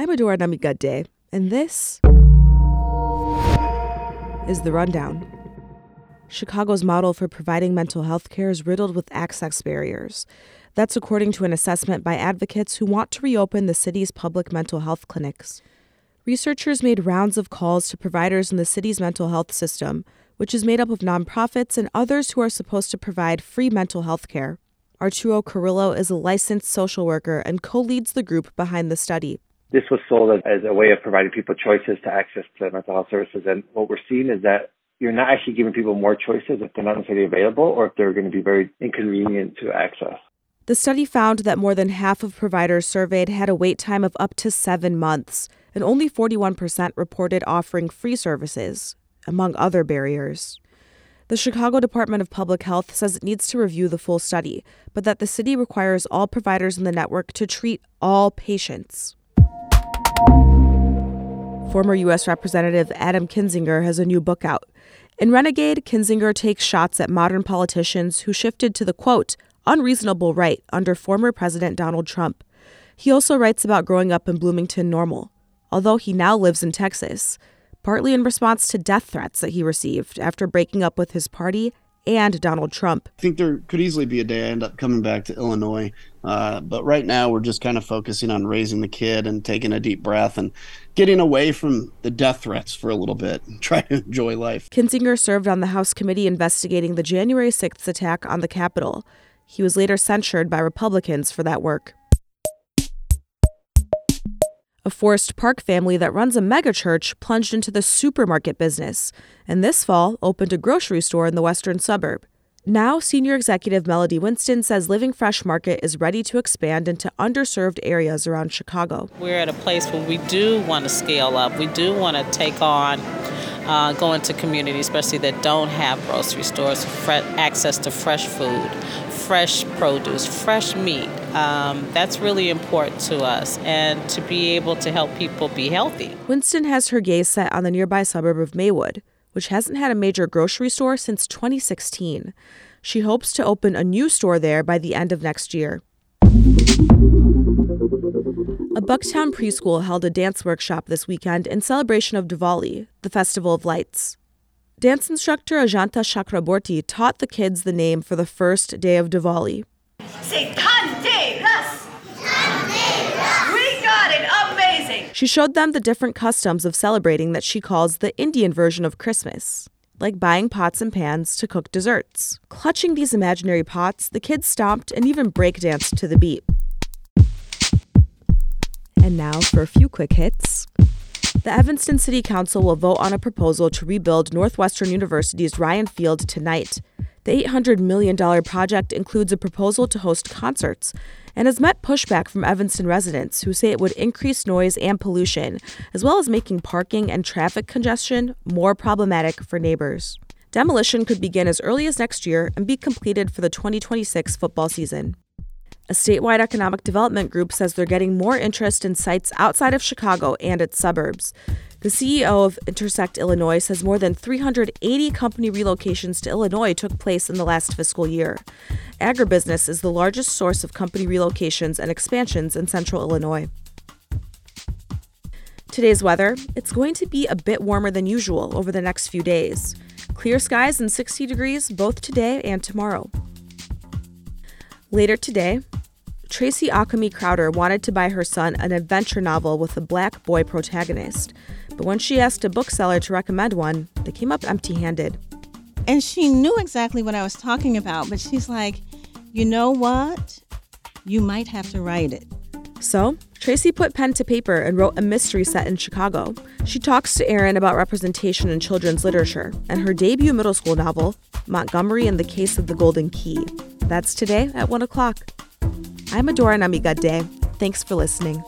I'm Adora Namigadde, and this is The Rundown. Chicago's model for providing mental health care is riddled with access barriers. That's according to an assessment by advocates who want to reopen the city's public mental health clinics. Researchers made rounds of calls to providers in the city's mental health system, which is made up of nonprofits and others who are supposed to provide free mental health care. Arturo Carrillo is a licensed social worker and co leads the group behind the study. This was sold as, as a way of providing people choices to access to mental health services. And what we're seeing is that you're not actually giving people more choices if they're not necessarily available or if they're going to be very inconvenient to access. The study found that more than half of providers surveyed had a wait time of up to seven months, and only 41% reported offering free services, among other barriers. The Chicago Department of Public Health says it needs to review the full study, but that the city requires all providers in the network to treat all patients. Former U.S. Representative Adam Kinzinger has a new book out. In Renegade, Kinzinger takes shots at modern politicians who shifted to the quote, unreasonable right under former President Donald Trump. He also writes about growing up in Bloomington Normal, although he now lives in Texas, partly in response to death threats that he received after breaking up with his party and Donald Trump. I think there could easily be a day I end up coming back to Illinois. Uh, but right now, we're just kind of focusing on raising the kid and taking a deep breath and getting away from the death threats for a little bit and try to enjoy life. Kinzinger served on the House committee investigating the January 6th attack on the Capitol. He was later censured by Republicans for that work. A Forest Park family that runs a megachurch plunged into the supermarket business, and this fall opened a grocery store in the western suburb. Now, senior executive Melody Winston says Living Fresh Market is ready to expand into underserved areas around Chicago. We're at a place where we do want to scale up. We do want to take on uh, go into communities, especially that don't have grocery stores, fre- access to fresh food, fresh produce, fresh meat. Um, that's really important to us, and to be able to help people be healthy. Winston has her gaze set on the nearby suburb of Maywood, which hasn't had a major grocery store since 2016. She hopes to open a new store there by the end of next year. A Bucktown preschool held a dance workshop this weekend in celebration of Diwali, the Festival of Lights. Dance instructor Ajanta Chakraborty taught the kids the name for the first day of Diwali. Say Dhanteras! We got it! Amazing! She showed them the different customs of celebrating that she calls the Indian version of Christmas, like buying pots and pans to cook desserts. Clutching these imaginary pots, the kids stomped and even breakdanced to the beat. And now for a few quick hits. The Evanston City Council will vote on a proposal to rebuild Northwestern University's Ryan Field tonight. The $800 million project includes a proposal to host concerts and has met pushback from Evanston residents who say it would increase noise and pollution, as well as making parking and traffic congestion more problematic for neighbors. Demolition could begin as early as next year and be completed for the 2026 football season. A statewide economic development group says they're getting more interest in sites outside of Chicago and its suburbs. The CEO of Intersect Illinois says more than 380 company relocations to Illinois took place in the last fiscal year. Agribusiness is the largest source of company relocations and expansions in central Illinois. Today's weather it's going to be a bit warmer than usual over the next few days. Clear skies and 60 degrees both today and tomorrow. Later today, Tracy Occomy Crowder wanted to buy her son an adventure novel with a black boy protagonist. But when she asked a bookseller to recommend one, they came up empty handed. And she knew exactly what I was talking about, but she's like, you know what? You might have to write it. So, Tracy put pen to paper and wrote a mystery set in Chicago. She talks to Aaron about representation in children's literature and her debut middle school novel, Montgomery and the Case of the Golden Key. That's today at 1 o'clock. I'm Adora Namigadde. Thanks for listening.